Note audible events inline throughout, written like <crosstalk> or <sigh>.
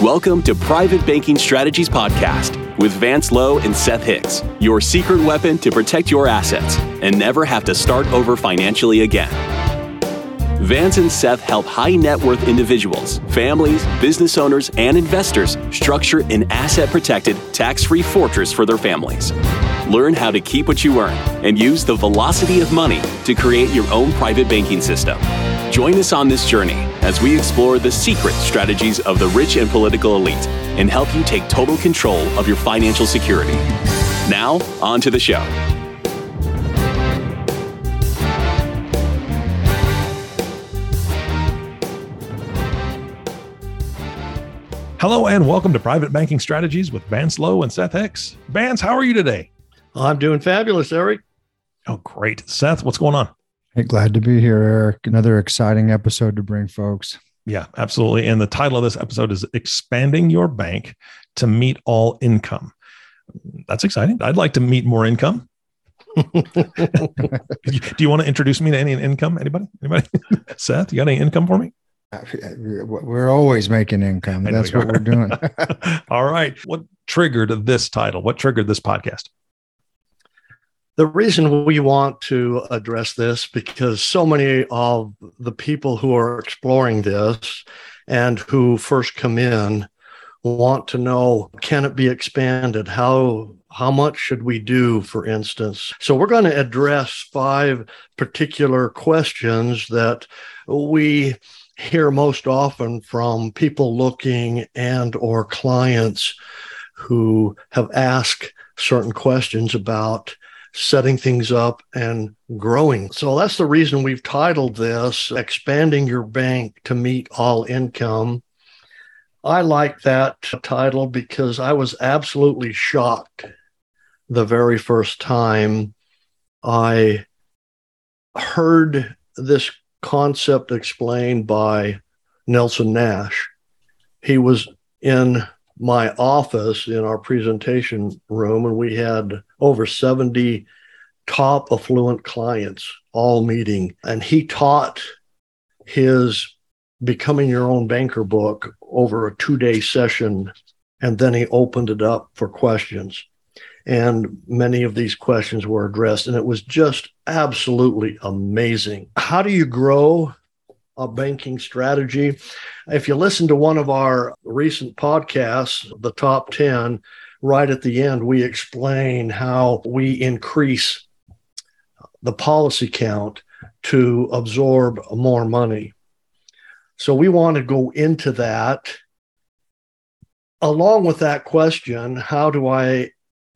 Welcome to Private Banking Strategies Podcast with Vance Lowe and Seth Hicks, your secret weapon to protect your assets and never have to start over financially again. Vance and Seth help high net worth individuals, families, business owners, and investors structure an asset protected, tax free fortress for their families. Learn how to keep what you earn and use the velocity of money to create your own private banking system. Join us on this journey as we explore the secret strategies of the rich and political elite and help you take total control of your financial security. Now, on to the show. Hello and welcome to Private Banking Strategies with Vance Lowe and Seth Hicks. Vance, how are you today? I'm doing fabulous, Eric. Oh, great. Seth, what's going on? Hey, glad to be here, Eric. Another exciting episode to bring folks. Yeah, absolutely. And the title of this episode is Expanding Your Bank to Meet All Income. That's exciting. I'd like to meet more income. <laughs> <laughs> Do you want to introduce me to any income? Anybody? Anybody? <laughs> Seth, you got any income for me? We're always making income. That's what we're doing. <laughs> All right. What triggered this title? What triggered this podcast? The reason we want to address this because so many of the people who are exploring this and who first come in want to know can it be expanded how how much should we do for instance so we're going to address five particular questions that we hear most often from people looking and or clients who have asked certain questions about setting things up and growing. So that's the reason we've titled this Expanding Your Bank to Meet All Income. I like that title because I was absolutely shocked the very first time I heard this concept explained by Nelson Nash. He was in my office in our presentation room, and we had over 70 top affluent clients all meeting. And he taught his Becoming Your Own Banker book over a two day session. And then he opened it up for questions. And many of these questions were addressed. And it was just absolutely amazing. How do you grow a banking strategy? If you listen to one of our recent podcasts, the top 10, right at the end, we explain how we increase the policy count to absorb more money. So we want to go into that. Along with that question, how do I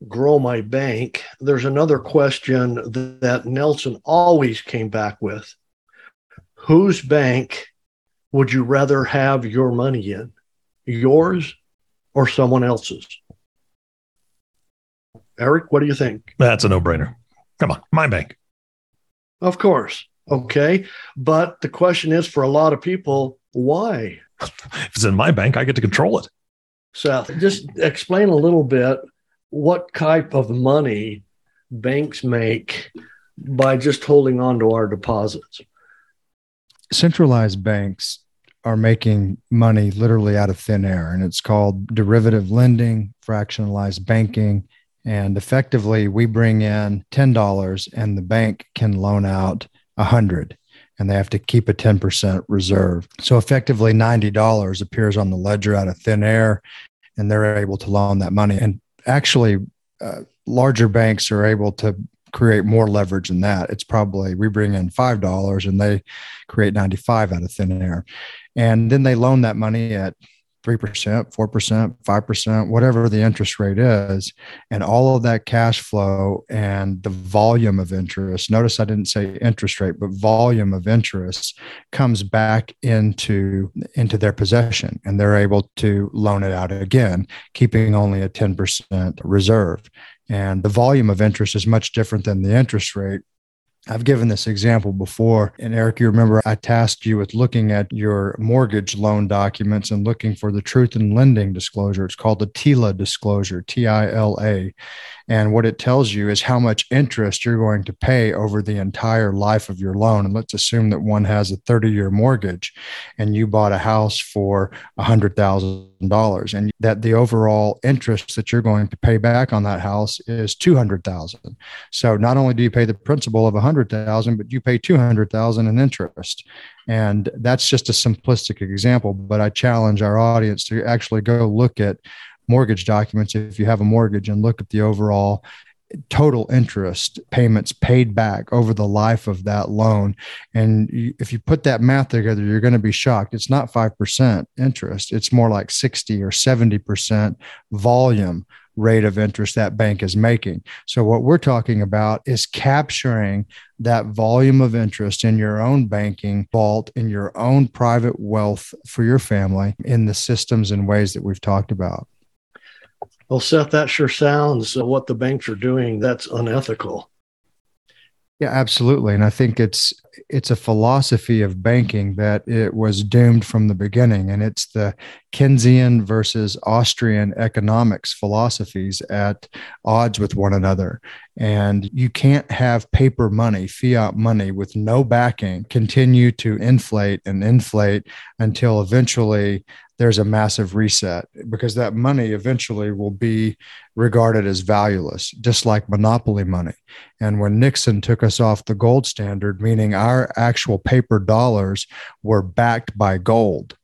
grow my bank? There's another question that Nelson always came back with Whose bank would you rather have your money in? Yours or someone else's? Eric, what do you think? That's a no brainer. Come on, my bank. Of course. Okay. But the question is for a lot of people, why? <laughs> if it's in my bank, I get to control it. Seth, just explain a little bit what type of money banks make by just holding on to our deposits. Centralized banks are making money literally out of thin air, and it's called derivative lending, fractionalized banking, and effectively, we bring in $10 and the bank can loan out 100 and they have to keep a 10% reserve. So effectively, $90 appears on the ledger out of thin air and they're able to loan that money. And actually, uh, larger banks are able to create more leverage than that. It's probably we bring in $5 and they create 95 out of thin air. And then they loan that money at 3%, 4%, 5%, whatever the interest rate is. And all of that cash flow and the volume of interest, notice I didn't say interest rate, but volume of interest comes back into, into their possession and they're able to loan it out again, keeping only a 10% reserve. And the volume of interest is much different than the interest rate I've given this example before. And Eric, you remember I tasked you with looking at your mortgage loan documents and looking for the truth in lending disclosure. It's called the TILA disclosure, T I L A. And what it tells you is how much interest you're going to pay over the entire life of your loan. And let's assume that one has a 30 year mortgage and you bought a house for $100,000 and that the overall interest that you're going to pay back on that house is 200,000. So not only do you pay the principal of 100,000, but you pay 200,000 in interest. And that's just a simplistic example, but I challenge our audience to actually go look at mortgage documents if you have a mortgage and look at the overall total interest payments paid back over the life of that loan. And if you put that math together, you're going to be shocked. It's not 5% interest, it's more like 60 or 70% volume rate of interest that bank is making. So, what we're talking about is capturing that volume of interest in your own banking vault, in your own private wealth for your family in the systems and ways that we've talked about. Well, Seth, that sure sounds uh, what the banks are doing. That's unethical. Yeah, absolutely. And I think it's it's a philosophy of banking that it was doomed from the beginning. And it's the Keynesian versus Austrian economics philosophies at odds with one another. And you can't have paper money, fiat money with no backing continue to inflate and inflate until eventually there's a massive reset because that money eventually will be regarded as valueless, just like monopoly money. And when Nixon took us off the gold standard, meaning our actual paper dollars were backed by gold,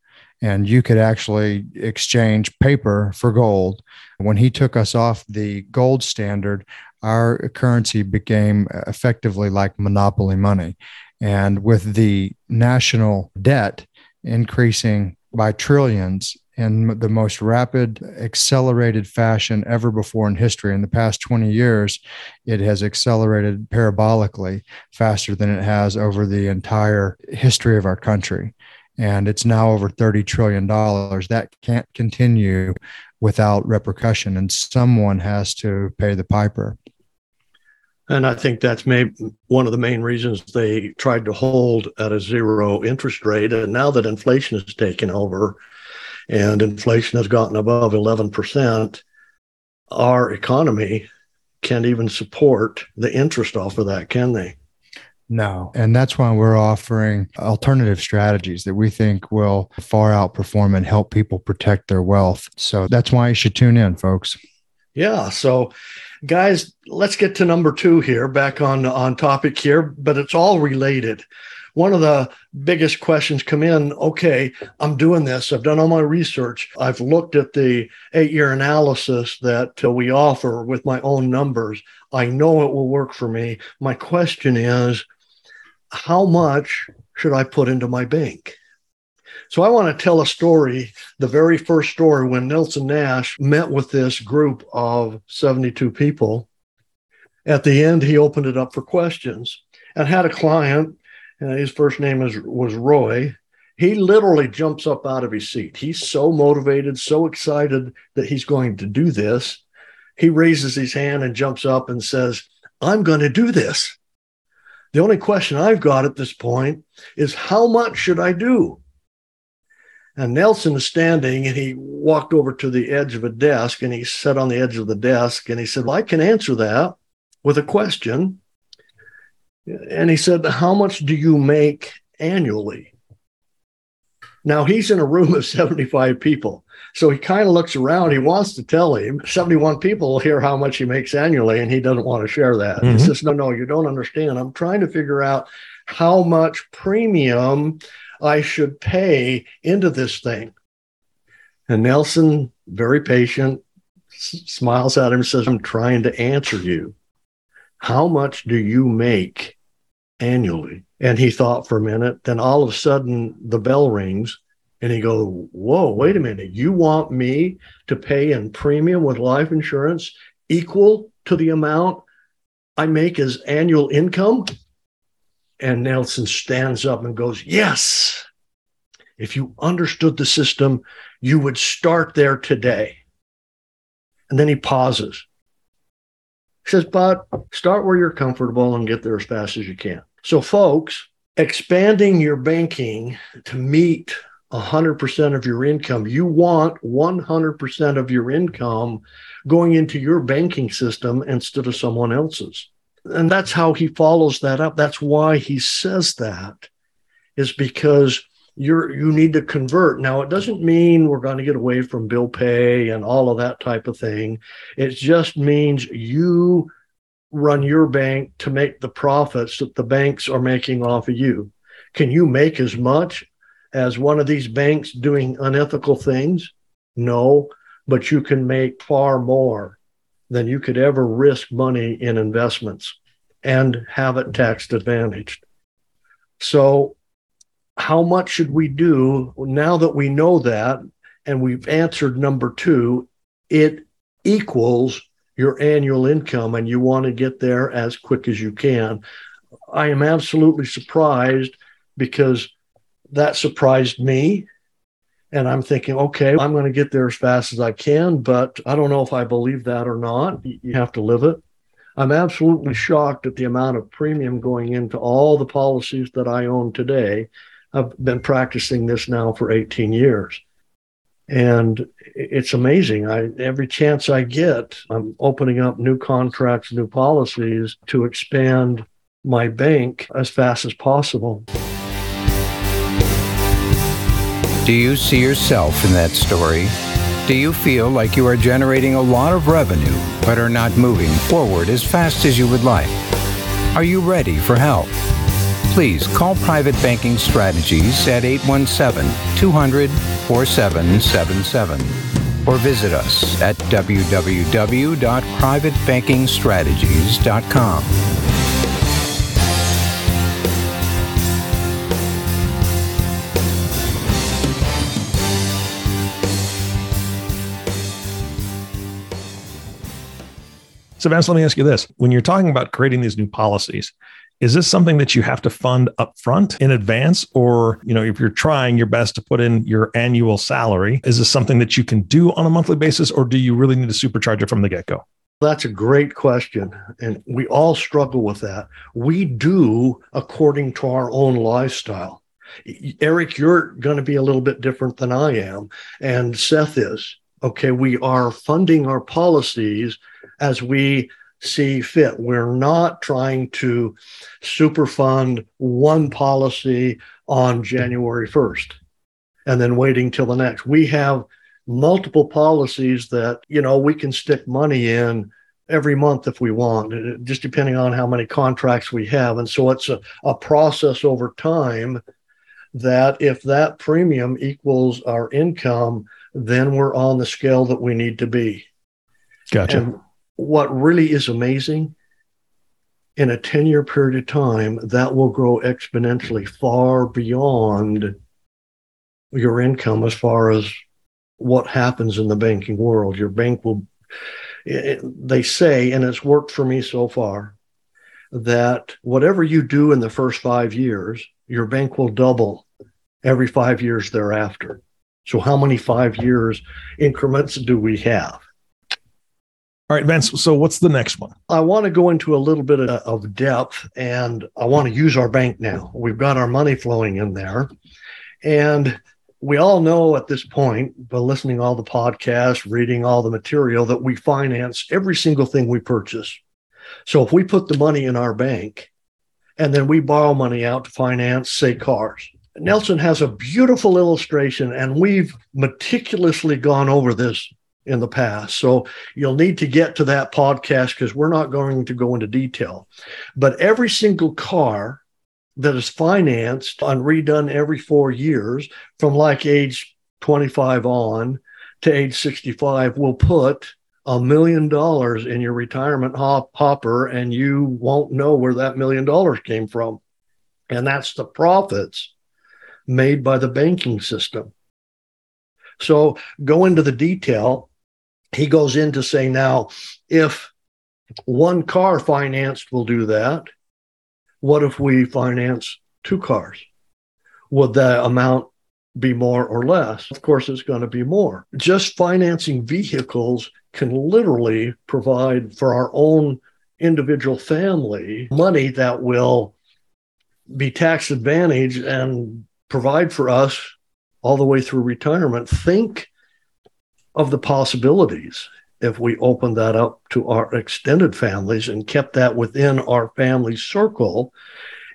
and you could actually exchange paper for gold. When he took us off the gold standard, our currency became effectively like monopoly money. And with the national debt increasing by trillions in the most rapid, accelerated fashion ever before in history. In the past 20 years, it has accelerated parabolically faster than it has over the entire history of our country. And it's now over $30 trillion. That can't continue without repercussion, and someone has to pay the piper. And I think that's maybe one of the main reasons they tried to hold at a zero interest rate. And now that inflation has taken over and inflation has gotten above 11%, our economy can't even support the interest off of that, can they? No. And that's why we're offering alternative strategies that we think will far outperform and help people protect their wealth. So that's why you should tune in, folks. Yeah. So guys, let's get to number two here, back on on topic here, but it's all related. One of the biggest questions come in. Okay, I'm doing this. I've done all my research. I've looked at the eight year analysis that uh, we offer with my own numbers. I know it will work for me. My question is, how much should I put into my bank? So I want to tell a story, the very first story when Nelson Nash met with this group of 72 people. At the end, he opened it up for questions and had a client. His first name is, was Roy. He literally jumps up out of his seat. He's so motivated, so excited that he's going to do this. He raises his hand and jumps up and says, I'm going to do this. The only question I've got at this point is how much should I do? And Nelson is standing and he walked over to the edge of a desk and he sat on the edge of the desk and he said, Well, I can answer that with a question. And he said, How much do you make annually? Now he's in a room of <laughs> 75 people. So he kind of looks around. He wants to tell him 71 people will hear how much he makes annually, and he doesn't want to share that. Mm-hmm. He says, No, no, you don't understand. I'm trying to figure out how much premium I should pay into this thing. And Nelson, very patient, s- smiles at him and says, I'm trying to answer you. How much do you make annually? And he thought for a minute. Then all of a sudden, the bell rings and he goes, Whoa, wait a minute. You want me to pay in premium with life insurance equal to the amount I make as annual income? And Nelson stands up and goes, Yes. If you understood the system, you would start there today. And then he pauses. He says, But start where you're comfortable and get there as fast as you can. So, folks, expanding your banking to meet 100% of your income. You want 100% of your income going into your banking system instead of someone else's. And that's how he follows that up. That's why he says that, is because you're you need to convert. Now it doesn't mean we're going to get away from bill pay and all of that type of thing. It just means you run your bank to make the profits that the banks are making off of you. Can you make as much as one of these banks doing unethical things? No, but you can make far more than you could ever risk money in investments and have it tax advantaged. So, how much should we do now that we know that? And we've answered number two, it equals your annual income, and you want to get there as quick as you can. I am absolutely surprised because that surprised me. And I'm thinking, okay, I'm going to get there as fast as I can, but I don't know if I believe that or not. You have to live it. I'm absolutely shocked at the amount of premium going into all the policies that I own today. I've been practicing this now for 18 years. And it's amazing. I every chance I get, I'm opening up new contracts, new policies to expand my bank as fast as possible. Do you see yourself in that story? Do you feel like you are generating a lot of revenue but are not moving forward as fast as you would like? Are you ready for help? Please call Private Banking Strategies at 817 200 4777 or visit us at www.privatebankingstrategies.com. So, Vance, let me ask you this. When you're talking about creating these new policies, is this something that you have to fund up front in advance? Or, you know, if you're trying your best to put in your annual salary, is this something that you can do on a monthly basis, or do you really need to supercharge it from the get go? That's a great question. And we all struggle with that. We do according to our own lifestyle. Eric, you're going to be a little bit different than I am, and Seth is. Okay, we are funding our policies as we see fit. We're not trying to superfund one policy on January 1st and then waiting till the next. We have multiple policies that, you know, we can stick money in every month if we want, just depending on how many contracts we have. And so it's a, a process over time that if that premium equals our income, then we're on the scale that we need to be. Gotcha. And what really is amazing in a 10 year period of time, that will grow exponentially far beyond your income as far as what happens in the banking world. Your bank will, it, they say, and it's worked for me so far, that whatever you do in the first five years, your bank will double every five years thereafter. So, how many five years increments do we have? All right, Vance. So, what's the next one? I want to go into a little bit of depth and I want to use our bank now. We've got our money flowing in there. And we all know at this point, by listening all the podcasts, reading all the material, that we finance every single thing we purchase. So, if we put the money in our bank and then we borrow money out to finance, say, cars, Nelson has a beautiful illustration, and we've meticulously gone over this in the past. So you'll need to get to that podcast because we're not going to go into detail. But every single car that is financed and redone every four years from like age 25 on to age 65 will put a million dollars in your retirement hop- hopper and you won't know where that million dollars came from. And that's the profits made by the banking system. So go into the detail he goes in to say now, if one car financed will do that, what if we finance two cars? Would the amount be more or less? Of course, it's going to be more. Just financing vehicles can literally provide for our own individual family money that will be tax advantage and provide for us all the way through retirement, think of the possibilities if we opened that up to our extended families and kept that within our family circle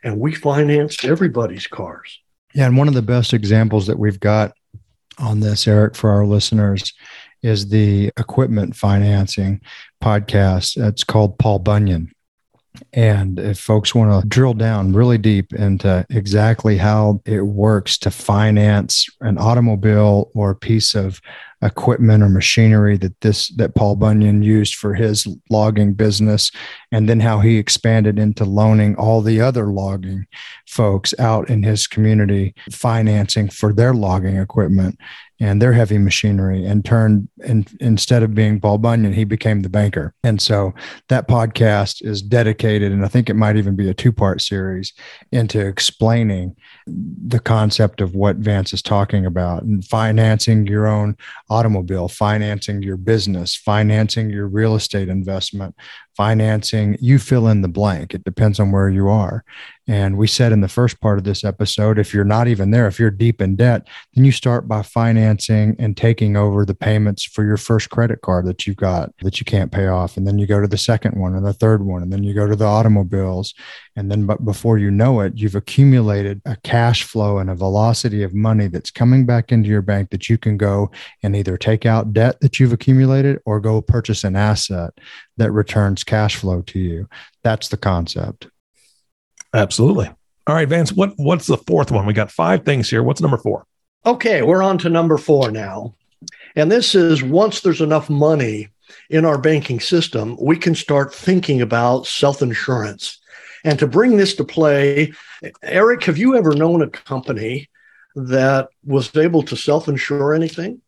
and we financed everybody's cars. Yeah. And one of the best examples that we've got on this, Eric, for our listeners is the equipment financing podcast. It's called Paul Bunyan. And if folks want to drill down really deep into exactly how it works to finance an automobile or a piece of equipment or machinery that this that Paul Bunyan used for his logging business and then how he expanded into loaning all the other logging folks out in his community financing for their logging equipment and their heavy machinery and turned instead of being Paul Bunyan, he became the banker. And so that podcast is dedicated, and I think it might even be a two part series into explaining the concept of what Vance is talking about and financing your own automobile, financing your business, financing your real estate investment, financing, you fill in the blank. It depends on where you are. And we said in the first part of this episode if you're not even there, if you're deep in debt, then you start by financing and taking over the payments for your first credit card that you've got that you can't pay off. And then you go to the second one and the third one. And then you go to the automobiles. And then, but before you know it, you've accumulated a cash flow and a velocity of money that's coming back into your bank that you can go and either take out debt that you've accumulated or go purchase an asset that returns cash flow to you. That's the concept. Absolutely. All right, Vance, what, what's the fourth one? We got five things here. What's number four? Okay, we're on to number four now. And this is once there's enough money in our banking system, we can start thinking about self insurance. And to bring this to play, Eric, have you ever known a company that was able to self insure anything?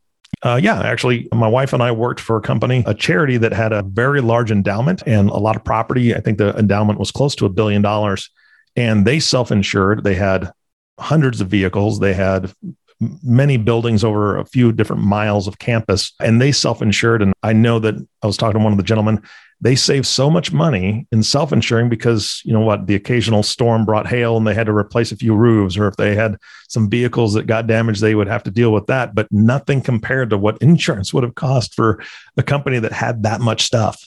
Uh, yeah, actually, my wife and I worked for a company, a charity that had a very large endowment and a lot of property. I think the endowment was close to a billion dollars. And they self insured. They had hundreds of vehicles. They had many buildings over a few different miles of campus and they self insured. And I know that I was talking to one of the gentlemen, they saved so much money in self insuring because, you know what, the occasional storm brought hail and they had to replace a few roofs, or if they had some vehicles that got damaged, they would have to deal with that. But nothing compared to what <laughs> insurance would have cost for a company that had that much stuff.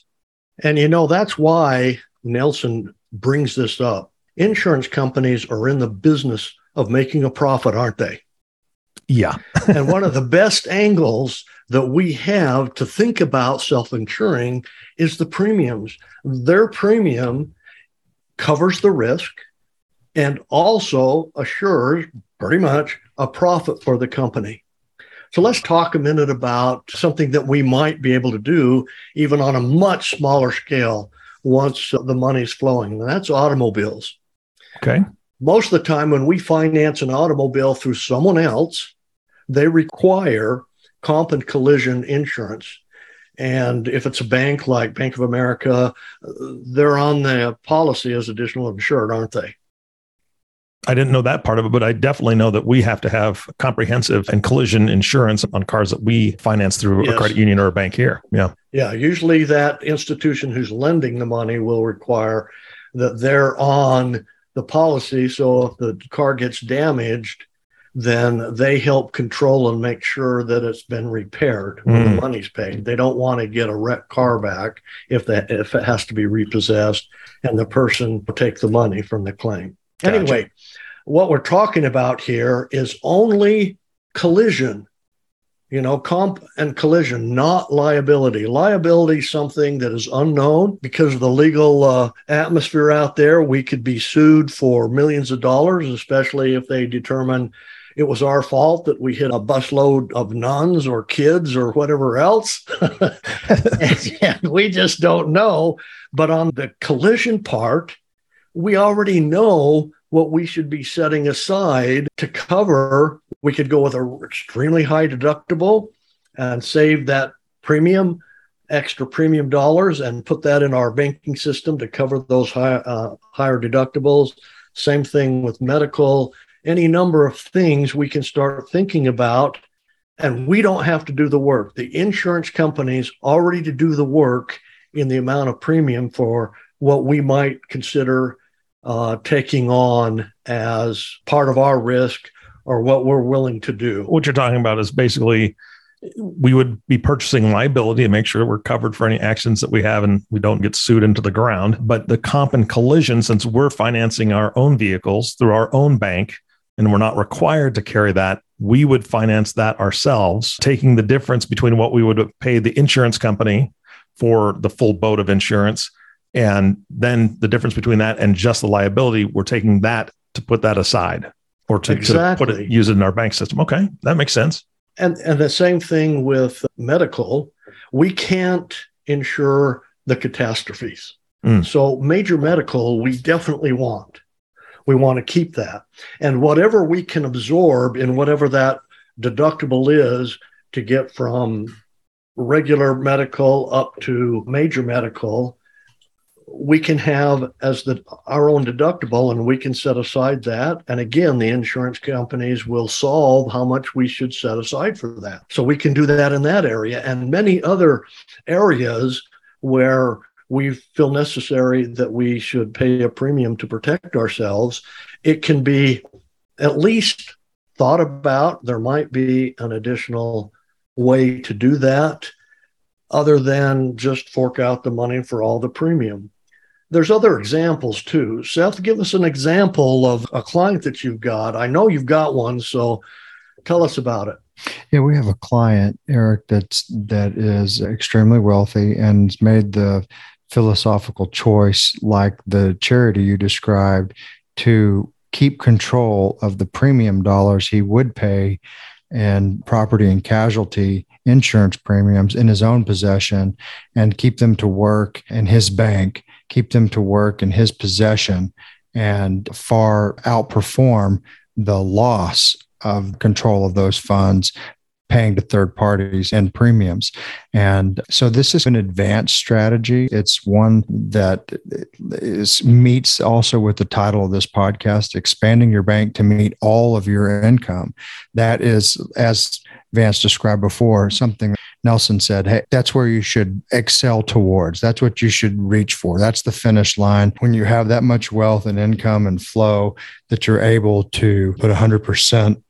And, you know, that's why Nelson brings this up. Insurance companies are in the business of making a profit, aren't they? Yeah. <laughs> and one of the best angles that we have to think about self insuring is the premiums. Their premium covers the risk and also assures pretty much a profit for the company. So let's talk a minute about something that we might be able to do even on a much smaller scale once the money's flowing. And that's automobiles. Okay. Most of the time, when we finance an automobile through someone else, they require comp and collision insurance. And if it's a bank like Bank of America, they're on the policy as additional insured, aren't they? I didn't know that part of it, but I definitely know that we have to have comprehensive and collision insurance on cars that we finance through yes. a credit union or a bank here. Yeah. Yeah. Usually that institution who's lending the money will require that they're on the policy. So if the car gets damaged, then they help control and make sure that it's been repaired when mm. the hmm. money's paid. They don't want to get a wrecked car back if that if it has to be repossessed and the person will take the money from the claim. Gotcha. Anyway, what we're talking about here is only collision. You know, comp and collision, not liability. Liability something that is unknown because of the legal uh, atmosphere out there. We could be sued for millions of dollars, especially if they determine it was our fault that we hit a busload of nuns or kids or whatever else. and, <laughs> <laughs> and we just don't know. But on the collision part, we already know what we should be setting aside to cover. We could go with an extremely high deductible and save that premium, extra premium dollars, and put that in our banking system to cover those high, uh, higher deductibles. Same thing with medical any number of things we can start thinking about and we don't have to do the work the insurance companies already to do the work in the amount of premium for what we might consider uh, taking on as part of our risk or what we're willing to do. What you're talking about is basically we would be purchasing liability to make sure we're covered for any actions that we have and we don't get sued into the ground. But the comp and collision, since we're financing our own vehicles through our own bank and we're not required to carry that, we would finance that ourselves, taking the difference between what we would pay the insurance company for the full boat of insurance. And then the difference between that and just the liability, we're taking that to put that aside or to, exactly. to put it, use it in our bank system. Okay, that makes sense. And, and the same thing with medical. We can't insure the catastrophes. Mm. So, major medical, we definitely want. We want to keep that. And whatever we can absorb in whatever that deductible is to get from regular medical up to major medical, we can have as the our own deductible and we can set aside that. And again the insurance companies will solve how much we should set aside for that. So we can do that in that area. And many other areas where we feel necessary that we should pay a premium to protect ourselves it can be at least thought about there might be an additional way to do that other than just fork out the money for all the premium there's other examples too. Seth, give us an example of a client that you've got. I know you've got one, so tell us about it. Yeah, we have a client, Eric, that's that is extremely wealthy and made the philosophical choice, like the charity you described, to keep control of the premium dollars he would pay and property and casualty insurance premiums in his own possession and keep them to work in his bank keep them to work in his possession and far outperform the loss of control of those funds paying to third parties and premiums. And so this is an advanced strategy. It's one that is meets also with the title of this podcast, expanding your bank to meet all of your income. That is, as Vance described before, something Nelson said, Hey, that's where you should excel towards. That's what you should reach for. That's the finish line. When you have that much wealth and income and flow that you're able to put 100%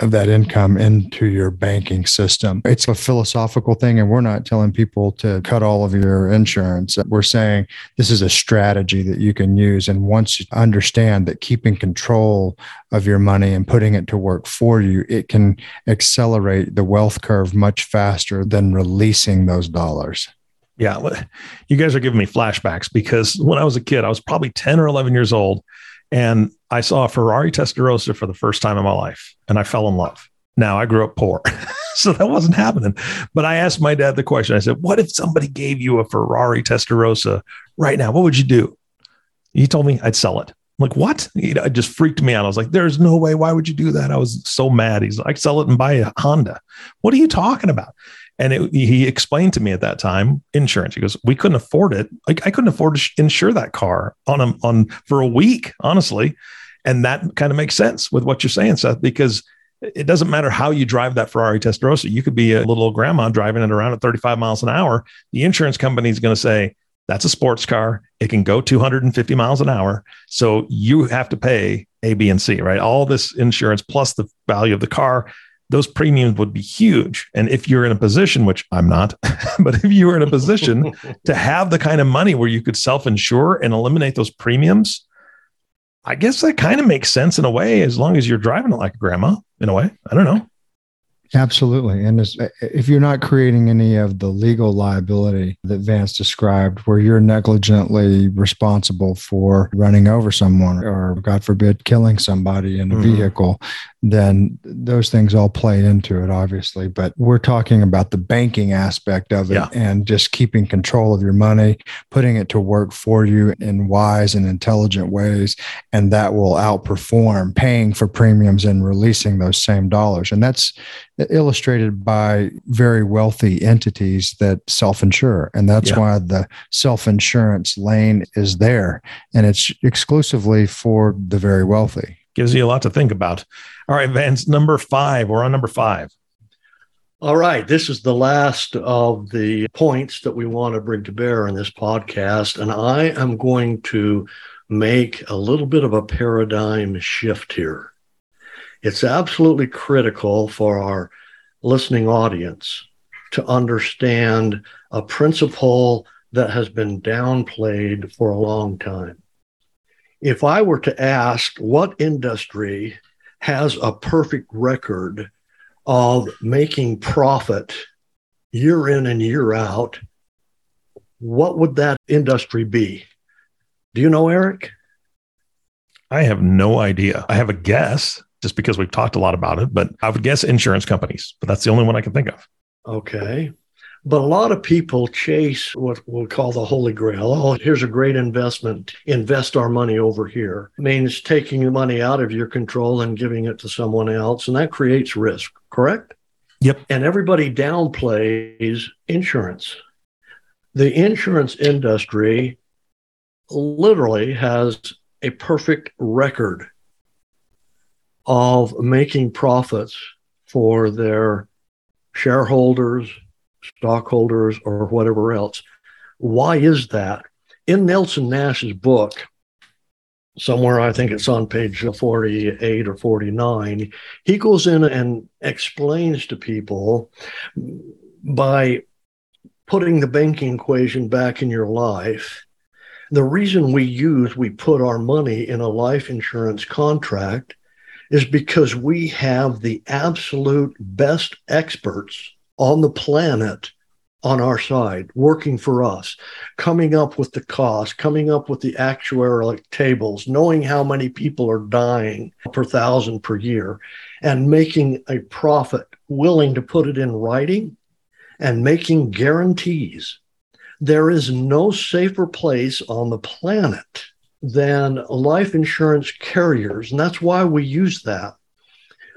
of that income into your banking system. It's a philosophical thing, and we're not telling people to cut all of your insurance. We're saying this is a strategy that you can use. And once you understand that keeping control of your money and putting it to work for you, it can accelerate the wealth curve much faster than releasing those dollars. Yeah, you guys are giving me flashbacks because when I was a kid, I was probably 10 or 11 years old and I saw a Ferrari Testarossa for the first time in my life and I fell in love. Now I grew up poor, <laughs> so that wasn't happening. But I asked my dad the question. I said, "What if somebody gave you a Ferrari Testarossa right now? What would you do?" He told me I'd sell it. I'm like, what? It just freaked me out. I was like, there's no way. Why would you do that? I was so mad. He's like, sell it and buy a Honda. What are you talking about? And it, he explained to me at that time insurance. He goes, we couldn't afford it. Like I couldn't afford to insure that car on a, on for a week, honestly. And that kind of makes sense with what you're saying, Seth, because it doesn't matter how you drive that Ferrari Testarossa. You could be a little grandma driving it around at 35 miles an hour. The insurance company is going to say, that's a sports car. It can go 250 miles an hour. So you have to pay A, B, and C, right? All this insurance plus the value of the car those premiums would be huge. And if you're in a position, which I'm not, <laughs> but if you were in a position <laughs> to have the kind of money where you could self insure and eliminate those premiums, I guess that kind of makes sense in a way, as long as you're driving it like a grandma, in a way. I don't know. Absolutely. And if you're not creating any of the legal liability that Vance described, where you're negligently responsible for running over someone or, God forbid, killing somebody in a mm-hmm. vehicle, then those things all play into it, obviously. But we're talking about the banking aspect of it yeah. and just keeping control of your money, putting it to work for you in wise and intelligent ways. And that will outperform paying for premiums and releasing those same dollars. And that's illustrated by very wealthy entities that self insure. And that's yeah. why the self insurance lane is there. And it's exclusively for the very wealthy gives you a lot to think about. All right, Vance, number five. We're on number five. All right. This is the last of the points that we want to bring to bear in this podcast. And I am going to make a little bit of a paradigm shift here. it's absolutely critical for our listening audience to understand a principle that has been downplayed for a long time. If I were to ask what industry has a perfect record of making profit year in and year out, what would that industry be? Do you know, Eric? I have no idea. I have a guess just because we've talked a lot about it, but I would guess insurance companies, but that's the only one I can think of. Okay. But a lot of people chase what we'll call the holy grail. Oh, here's a great investment. Invest our money over here. It means taking the money out of your control and giving it to someone else. And that creates risk, correct? Yep. And everybody downplays insurance. The insurance industry literally has a perfect record of making profits for their shareholders, stockholders, or whatever else. Why is that? In Nelson Nash's book, somewhere I think it's on page 48 or 49, he goes in and explains to people by putting the banking equation back in your life. The reason we use, we put our money in a life insurance contract is because we have the absolute best experts on the planet on our side, working for us, coming up with the cost, coming up with the actuarial tables, knowing how many people are dying per thousand per year, and making a profit, willing to put it in writing and making guarantees. There is no safer place on the planet than life insurance carriers. And that's why we use that.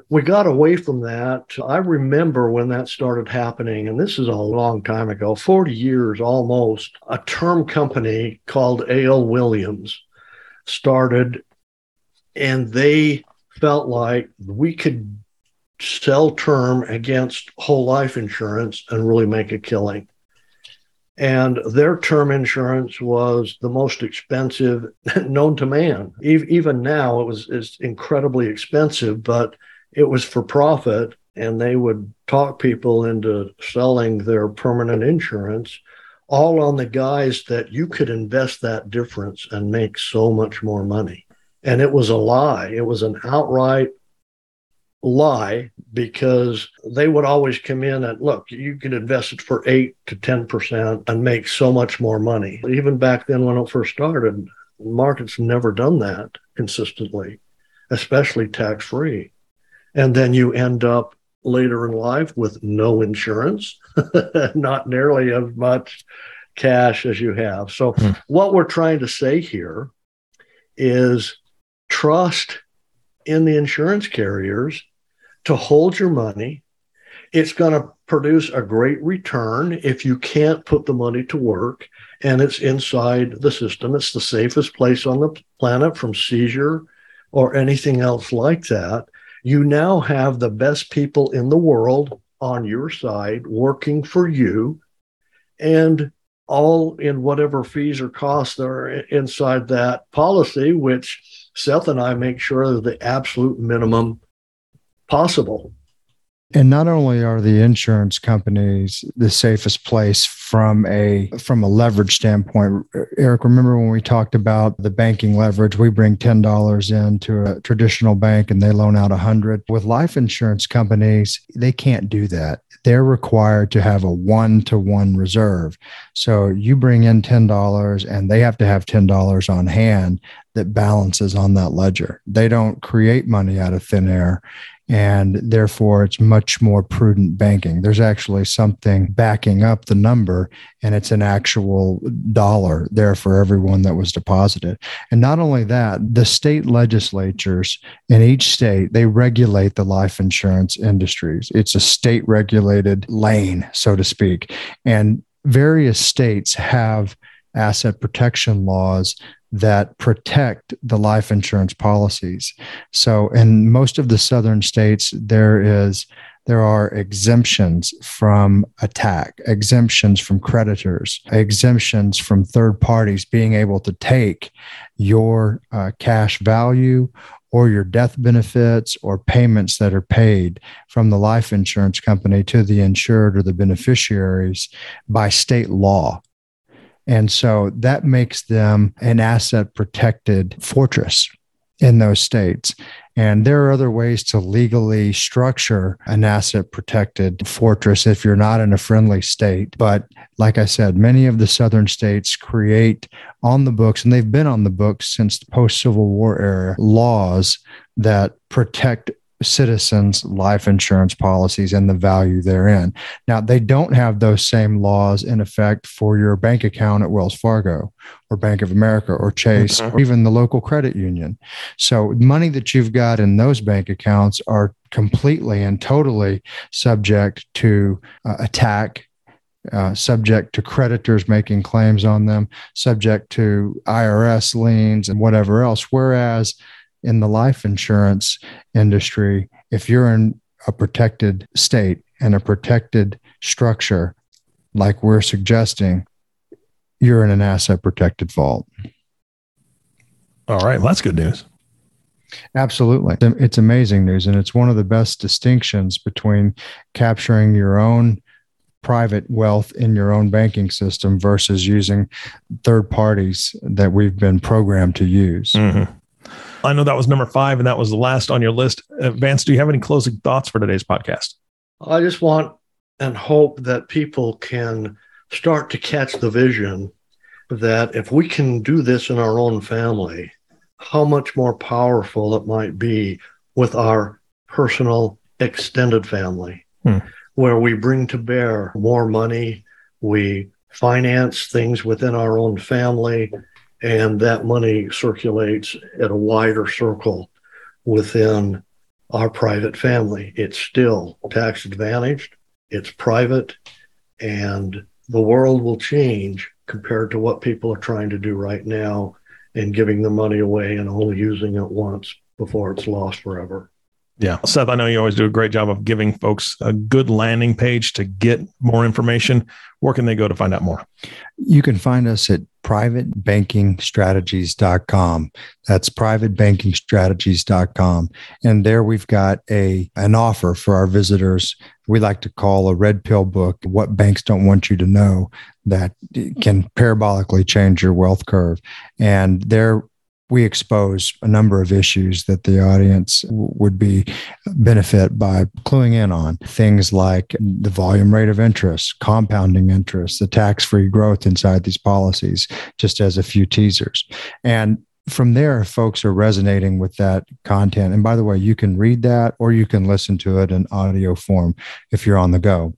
We got away from that. I remember when that started happening, and this is a long time ago 40 years almost. A term company called A.L. Williams started, and they felt like we could sell term against whole life insurance and really make a killing and their term insurance was the most expensive <laughs> known to man. Even now, it was is incredibly expensive, but it was for profit, and they would talk people into selling their permanent insurance, all on the guise that you could invest that difference and make so much more money. And it was a lie. It was an outright lie because they would always come in and look, you could invest it for eight to 10% and make so much more money. Even back then when it first started, markets never done that consistently, especially tax free. And then you end up later in life with no insurance, <laughs> not nearly as much cash as you have. So, hmm. what we're trying to say here is trust in the insurance carriers to hold your money. It's going to produce a great return if you can't put the money to work and it's inside the system. It's the safest place on the planet from seizure or anything else like that. You now have the best people in the world on your side working for you and all in whatever fees or costs are inside that policy, which Seth and I make sure are the absolute minimum possible. And not only are the insurance companies the safest place from a from a leverage standpoint, Eric, remember when we talked about the banking leverage? We bring ten dollars into a traditional bank and they loan out a hundred. With life insurance companies, they can't do that. They're required to have a one to one reserve. So you bring in ten dollars and they have to have ten dollars on hand that balances on that ledger. They don't create money out of thin air and therefore it's much more prudent banking. There's actually something backing up the number, and it's an actual dollar there for everyone that was deposited. And not only that, the state legislatures in each state they regulate the life insurance industries. It's a state regulated lane, so to speak, and various states have asset protection laws that protect the life insurance policies. So in most of the southern states, there is there are exemptions from attack, exemptions from creditors, exemptions from third parties being able to take your uh, cash value or your death benefits or payments that are paid from the life insurance company to the insured or the beneficiaries by state law. And so that makes them an asset protected fortress in those states. And there are other ways to legally structure an asset protected fortress if you're not in a friendly state. But like I said, many of the southern states create on the books, and they've been on the books since the post Civil War era, laws that protect citizens' life insurance policies and the value therein. Now, they don't have those same laws in effect for your bank account at Wells Fargo or Bank of America or Chase or even the local credit union. So, money that you've got in those bank accounts are completely and totally subject to uh, attack. Uh, subject to creditors making claims on them, subject to IRS liens and whatever else. Whereas in the life insurance industry, if you're in a protected state and a protected structure, like we're suggesting, you're in an asset protected vault. All right. Well, that's good news. Absolutely. It's amazing news. And it's one of the best distinctions between capturing your own private wealth in your own banking system versus using third parties that we've been programmed to use. Mm-hmm. I know that was number five and that was the last on your list. Uh, Vance, do you have any closing thoughts for today's podcast? I just want and hope that people can start to catch the vision that if we can do this in our own family, how much more powerful it might be with our personal extended family, hmm. where we bring to bear more money, we finance things within our own family, and that money circulates at a wider circle within our private family. It's still tax advantaged, it's private, and the world will change compared to what people are trying to do right now and giving the money away and only using it once before it's lost forever. Yeah. Seth, I know you always do a great job of giving folks a good landing page to get more information. Where can they go to find out more? You can find us at privatebankingstrategies.com. That's privatebankingstrategies.com. And there we've got a an offer for our visitors. We like to call a red pill book, what banks don't want you to know that can parabolically change your wealth curve. And there we expose a number of issues that the audience would be benefit by cluing in on. Things like the volume rate of interest compounding interest the tax-free growth inside these policies just as a few teasers. And from there folks are resonating with that content. And by the way you can read that or you can listen to it in audio form if you're on the go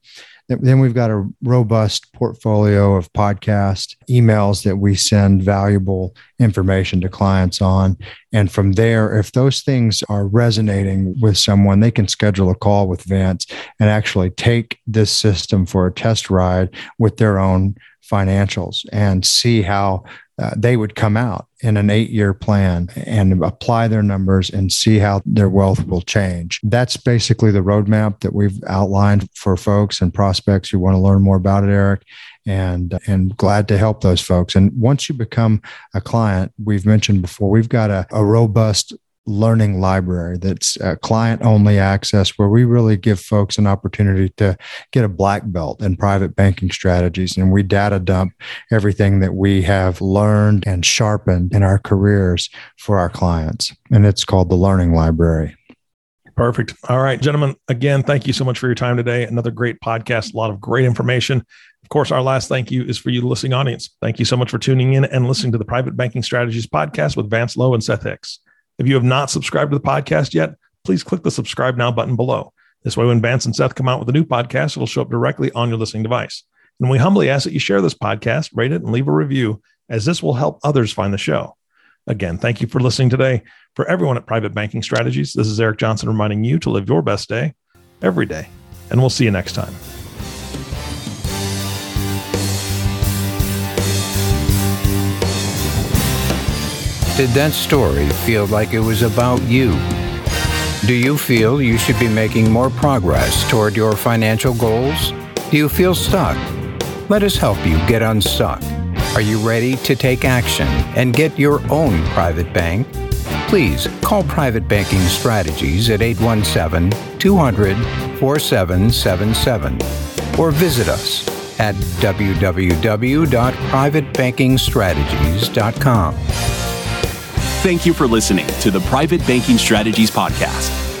then we've got a robust portfolio of podcast emails that we send valuable information to clients on. And from there, if those things are resonating with someone, they can schedule a call with Vance and actually take this system for a test ride with their own financials and see how uh, they would come out in an eight year plan and apply their numbers and see how their wealth will change. That's basically the roadmap that we've outlined for folks and prospects who want to learn more about it, Eric. And, and glad to help those folks. And once you become a client, we've mentioned before, we've got a, a robust learning library that's uh, client only access where we really give folks an opportunity to get a black belt in private banking strategies. And we data dump everything that we have learned and sharpened in our careers for our clients. And it's called the learning library. Perfect. All right gentlemen again thank you so much for your time today. Another great podcast a lot of great information. Of course our last thank you is for you listening audience. Thank you so much for tuning in and listening to the private banking strategies podcast with vance lowe and seth hicks if you have not subscribed to the podcast yet, please click the subscribe now button below. This way, when Vance and Seth come out with a new podcast, it'll show up directly on your listening device. And we humbly ask that you share this podcast, rate it, and leave a review, as this will help others find the show. Again, thank you for listening today. For everyone at Private Banking Strategies, this is Eric Johnson reminding you to live your best day every day. And we'll see you next time. Did that story feel like it was about you? Do you feel you should be making more progress toward your financial goals? Do you feel stuck? Let us help you get unstuck. Are you ready to take action and get your own private bank? please call Private Banking Strategies at 817 200 4777 or visit us at www.privatebankingstrategies.com. Thank you for listening to the Private Banking Strategies Podcast.